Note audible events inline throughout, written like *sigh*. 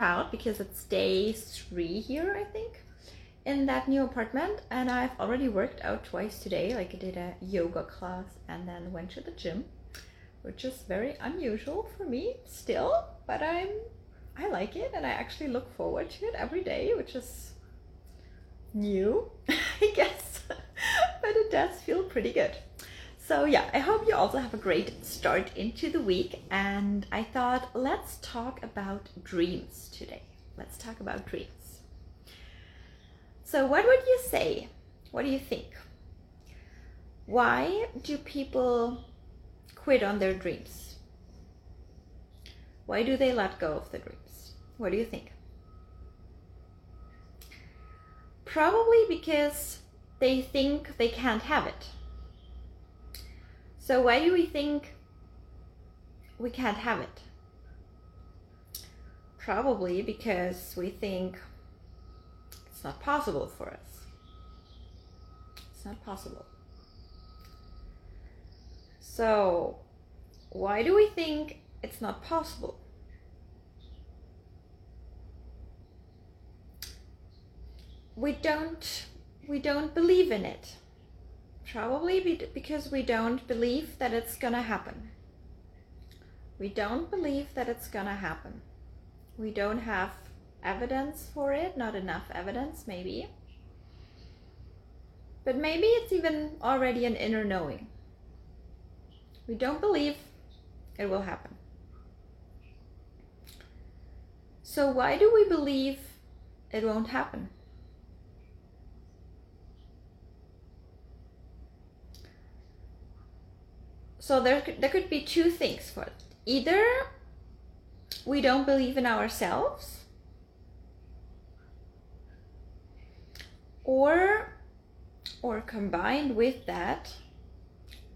out because it's day three here, I think, in that new apartment. And I've already worked out twice today. Like I did a yoga class and then went to the gym, which is very unusual for me still, but I'm I like it and I actually look forward to it every day, which is new, *laughs* I guess. *laughs* but it does feel pretty good. So, yeah, I hope you also have a great start into the week. And I thought, let's talk about dreams today. Let's talk about dreams. So, what would you say? What do you think? Why do people quit on their dreams? Why do they let go of the dreams? What do you think? Probably because they think they can't have it so why do we think we can't have it? Probably because we think it's not possible for us. It's not possible. So, why do we think it's not possible? We don't we don't believe in it. Probably because we don't believe that it's gonna happen. We don't believe that it's gonna happen. We don't have evidence for it, not enough evidence, maybe. But maybe it's even already an inner knowing. We don't believe it will happen. So, why do we believe it won't happen? So there there could be two things for it. Either we don't believe in ourselves or or combined with that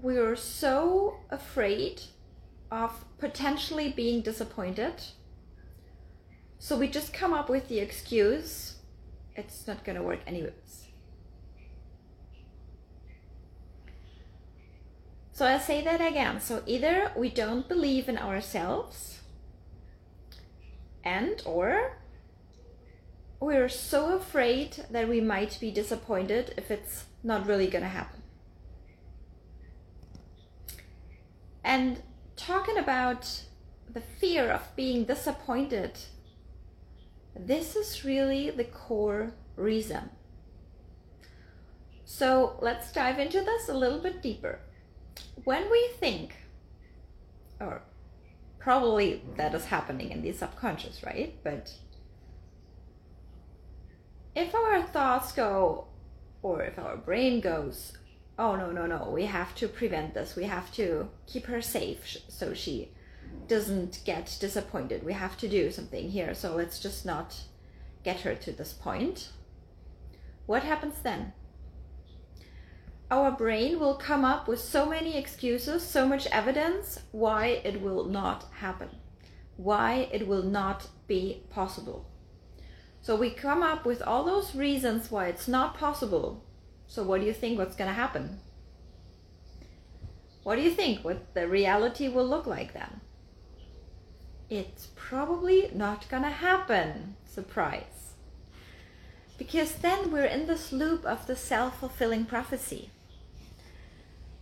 we are so afraid of potentially being disappointed so we just come up with the excuse it's not going to work anyways So I say that again. So either we don't believe in ourselves and or we're so afraid that we might be disappointed if it's not really going to happen. And talking about the fear of being disappointed, this is really the core reason. So let's dive into this a little bit deeper when we think, or probably that is happening in the subconscious, right? But if our thoughts go, or if our brain goes, oh no, no, no, we have to prevent this, we have to keep her safe so she doesn't get disappointed, we have to do something here, so let's just not get her to this point. What happens then? Our brain will come up with so many excuses, so much evidence why it will not happen, why it will not be possible. So we come up with all those reasons why it's not possible. So what do you think what's going to happen? What do you think what the reality will look like then? It's probably not going to happen. Surprise. Because then we're in this loop of the self-fulfilling prophecy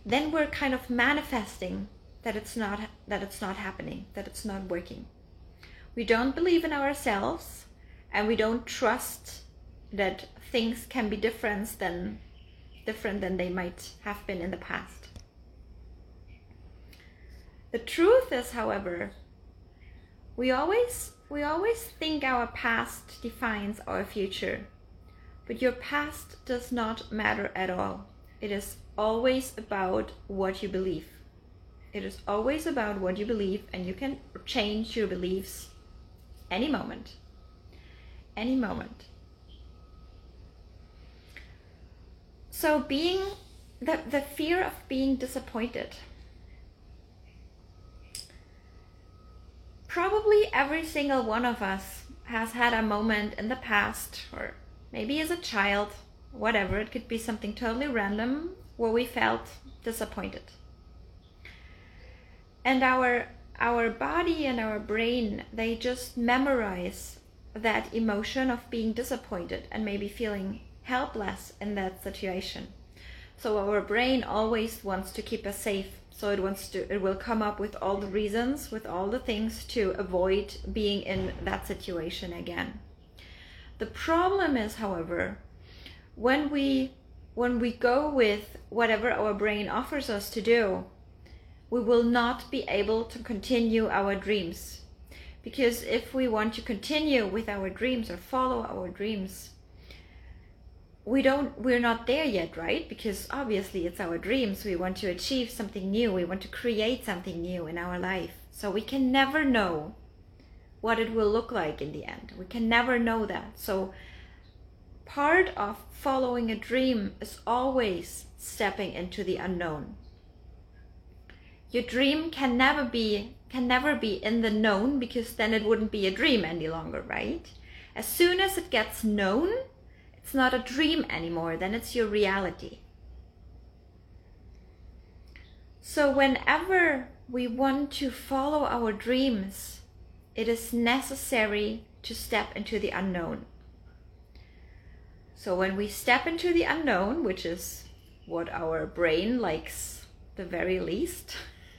then we're kind of manifesting that it's not that it's not happening, that it's not working. We don't believe in ourselves and we don't trust that things can be different than different than they might have been in the past. The truth is, however, we always we always think our past defines our future. But your past does not matter at all. It is always about what you believe. It is always about what you believe, and you can change your beliefs any moment. Any moment. So, being the, the fear of being disappointed. Probably every single one of us has had a moment in the past, or maybe as a child, whatever, it could be something totally random where we felt disappointed. And our our body and our brain they just memorize that emotion of being disappointed and maybe feeling helpless in that situation. So our brain always wants to keep us safe. So it wants to it will come up with all the reasons, with all the things to avoid being in that situation again. The problem is, however, when we when we go with whatever our brain offers us to do, we will not be able to continue our dreams. Because if we want to continue with our dreams or follow our dreams, we don't we're not there yet right? Because obviously it's our dreams. We want to achieve something new. We want to create something new in our life. So we can never know what it will look like in the end. We can never know that. So part of following a dream is always stepping into the unknown your dream can never be can never be in the known because then it wouldn't be a dream any longer right as soon as it gets known it's not a dream anymore, then it's your reality. So, whenever we want to follow our dreams, it is necessary to step into the unknown. So, when we step into the unknown, which is what our brain likes the very least,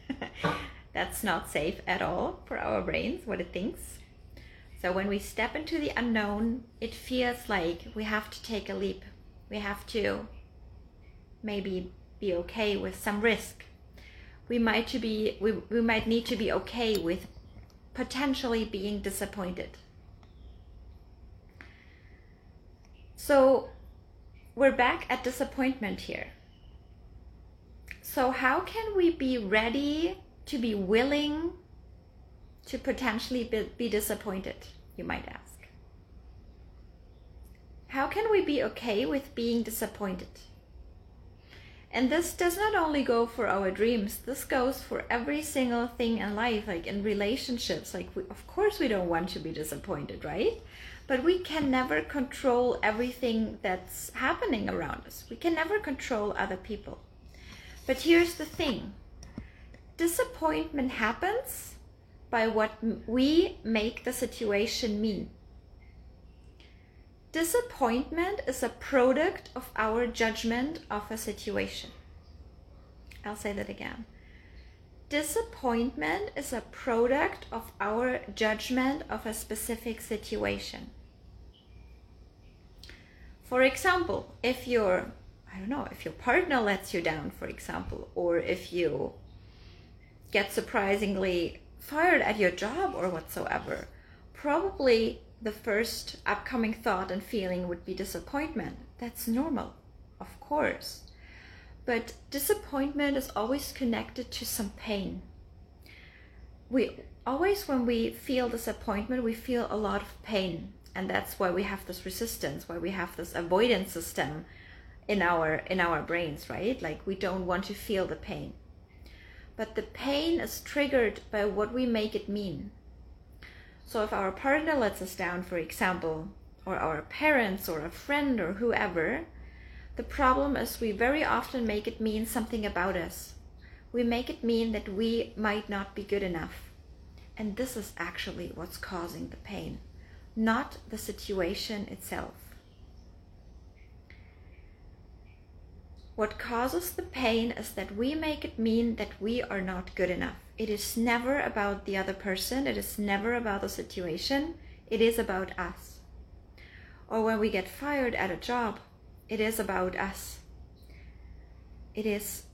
*laughs* that's not safe at all for our brains, what it thinks. So when we step into the unknown, it feels like we have to take a leap. We have to maybe be okay with some risk. We might to be we, we might need to be okay with potentially being disappointed. So we're back at disappointment here. So how can we be ready to be willing to potentially be, be disappointed, you might ask. How can we be okay with being disappointed? And this does not only go for our dreams, this goes for every single thing in life, like in relationships. Like, we, of course, we don't want to be disappointed, right? But we can never control everything that's happening around us. We can never control other people. But here's the thing disappointment happens by what we make the situation mean. Disappointment is a product of our judgment of a situation. I'll say that again. Disappointment is a product of our judgment of a specific situation. For example, if your I don't know, if your partner lets you down, for example, or if you get surprisingly fired at your job or whatsoever, probably the first upcoming thought and feeling would be disappointment. That's normal, of course. But disappointment is always connected to some pain. We always, when we feel disappointment, we feel a lot of pain. And that's why we have this resistance, why we have this avoidance system in our in our brains, right? Like we don't want to feel the pain but the pain is triggered by what we make it mean. So if our partner lets us down, for example, or our parents or a friend or whoever, the problem is we very often make it mean something about us. We make it mean that we might not be good enough. And this is actually what's causing the pain, not the situation itself. What causes the pain is that we make it mean that we are not good enough. It is never about the other person, it is never about the situation, it is about us. Or when we get fired at a job, it is about us. It is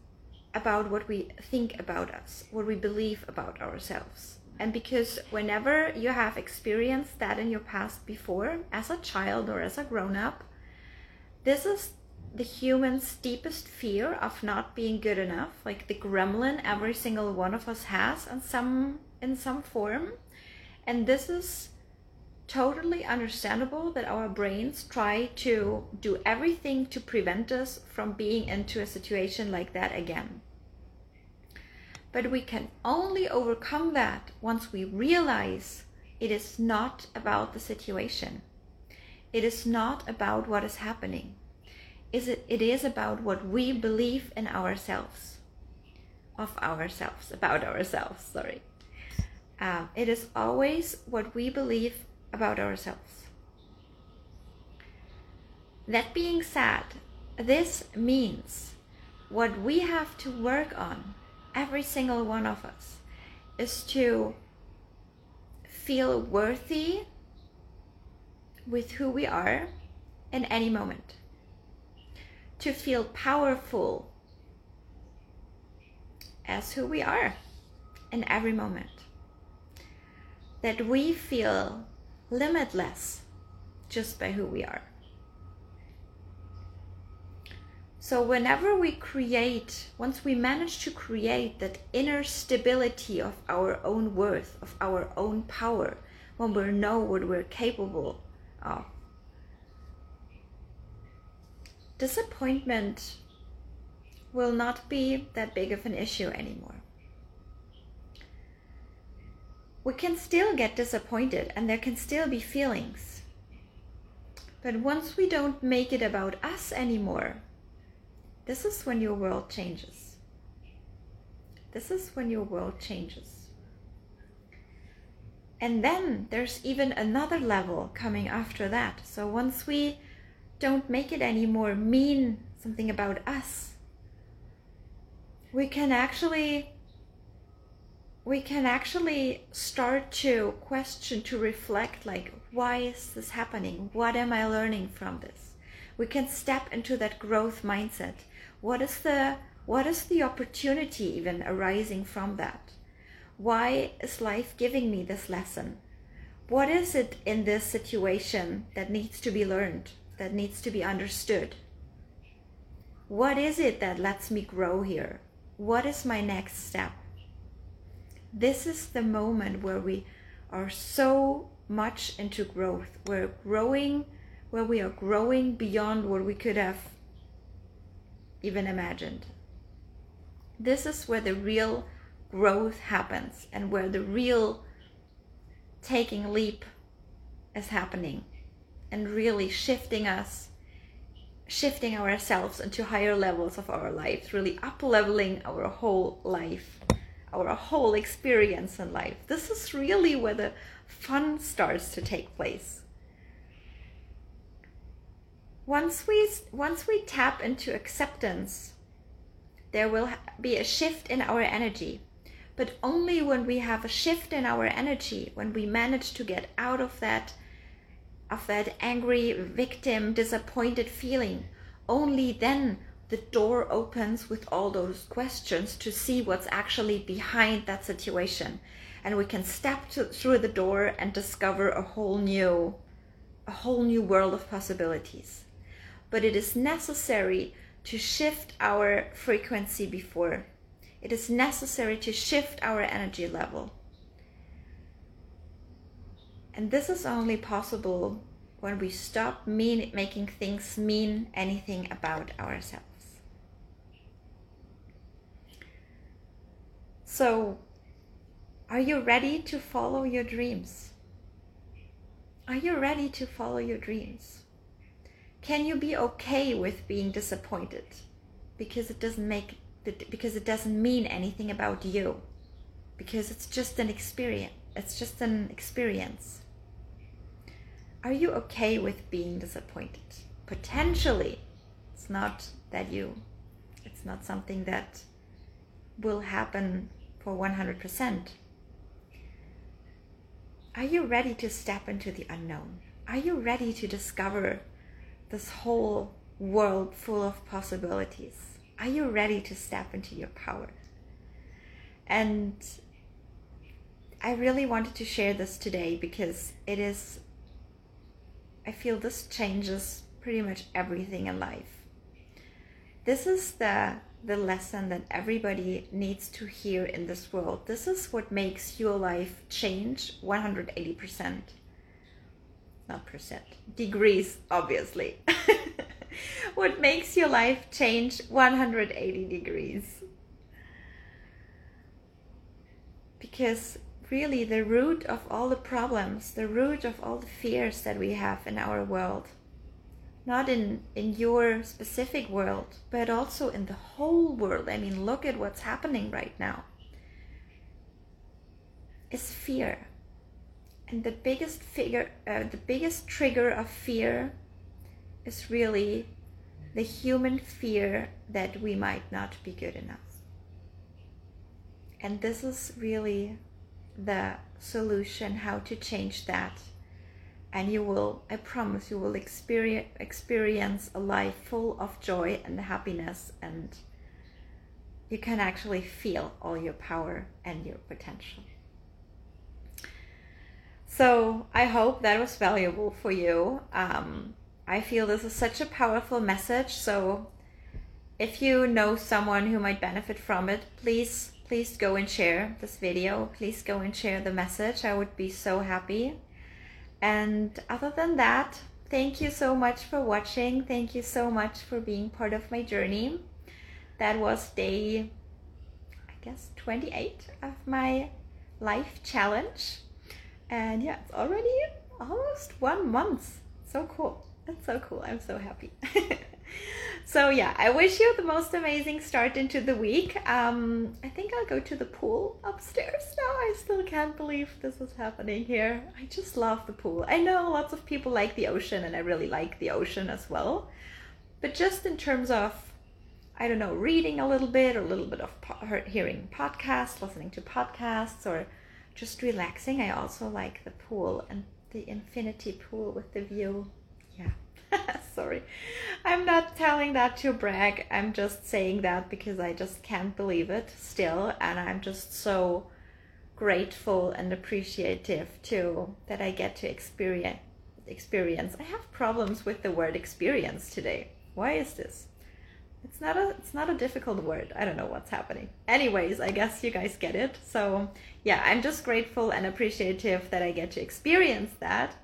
about what we think about us, what we believe about ourselves. And because whenever you have experienced that in your past before, as a child or as a grown up, this is the human's deepest fear of not being good enough, like the gremlin every single one of us has in some in some form. And this is totally understandable that our brains try to do everything to prevent us from being into a situation like that again. But we can only overcome that once we realize it is not about the situation. It is not about what is happening is it, it is about what we believe in ourselves, of ourselves, about ourselves, sorry. Um, it is always what we believe about ourselves. That being said, this means what we have to work on, every single one of us, is to feel worthy with who we are in any moment, to feel powerful as who we are in every moment, that we feel limitless just by who we are. So, whenever we create, once we manage to create that inner stability of our own worth, of our own power, when we know what we're capable of, disappointment will not be that big of an issue anymore. We can still get disappointed and there can still be feelings. But once we don't make it about us anymore, this is when your world changes. This is when your world changes. And then there's even another level coming after that. So once we don't make it anymore mean something about us, we can actually we can actually start to question to reflect like why is this happening what am i learning from this we can step into that growth mindset what is the what is the opportunity even arising from that? Why is life giving me this lesson? What is it in this situation that needs to be learned that needs to be understood? What is it that lets me grow here? What is my next step? This is the moment where we are so much into growth. We're growing where we are growing beyond what we could have even imagined. This is where the real growth happens and where the real taking leap is happening and really shifting us shifting ourselves into higher levels of our lives really up leveling our whole life our whole experience in life this is really where the fun starts to take place once we once we tap into acceptance there will be a shift in our energy. But only when we have a shift in our energy when we manage to get out of that of that angry victim disappointed feeling only then the door opens with all those questions to see what's actually behind that situation. And we can step to, through the door and discover a whole new a whole new world of possibilities but it is necessary to shift our frequency before. It is necessary to shift our energy level. And this is only possible when we stop mean, making things mean anything about ourselves. So, are you ready to follow your dreams? Are you ready to follow your dreams? Can you be okay with being disappointed? Because it doesn't make because it doesn't mean anything about you. Because it's just an experience it's just an experience. Are you okay with being disappointed? Potentially. It's not that you it's not something that will happen for 100% are you ready to step into the unknown? Are you ready to discover this whole world full of possibilities. Are you ready to step into your power? And I really wanted to share this today because it is, I feel this changes pretty much everything in life. This is the the lesson that everybody needs to hear in this world. This is what makes your life change 180% not percent, degrees, obviously. *laughs* what makes your life change 180 degrees? Because really, the root of all the problems, the root of all the fears that we have in our world, not in, in your specific world, but also in the whole world. I mean, look at what's happening right now. Is fear and the biggest figure, uh, the biggest trigger of fear is really the human fear that we might not be good enough. And this is really the solution how to change that. And you will, I promise, you will experience, experience a life full of joy and happiness, and you can actually feel all your power and your potential. So I hope that was valuable for you. Um, I feel this is such a powerful message. So if you know someone who might benefit from it, please, please go and share this video. Please go and share the message. I would be so happy. And other than that, thank you so much for watching. Thank you so much for being part of my journey. That was day, I guess, 28 of my life challenge. And yeah, it's already almost one month. So cool. That's so cool. I'm so happy. *laughs* so yeah, I wish you the most amazing start into the week. Um, I think I'll go to the pool upstairs now. I still can't believe this is happening here. I just love the pool. I know lots of people like the ocean, and I really like the ocean as well. But just in terms of, I don't know, reading a little bit, or a little bit of po- hearing podcasts, listening to podcasts, or just relaxing, I also like the pool and the infinity pool with the view. *laughs* Sorry. I'm not telling that to brag. I'm just saying that because I just can't believe it still. And I'm just so grateful and appreciative too that I get to experience experience. I have problems with the word experience today. Why is this? It's not a it's not a difficult word. I don't know what's happening. Anyways, I guess you guys get it. So, yeah, I'm just grateful and appreciative that I get to experience that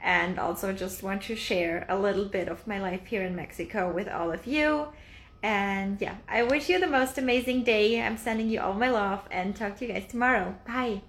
and also just want to share a little bit of my life here in Mexico with all of you. And yeah, I wish you the most amazing day. I'm sending you all my love and talk to you guys tomorrow. Bye.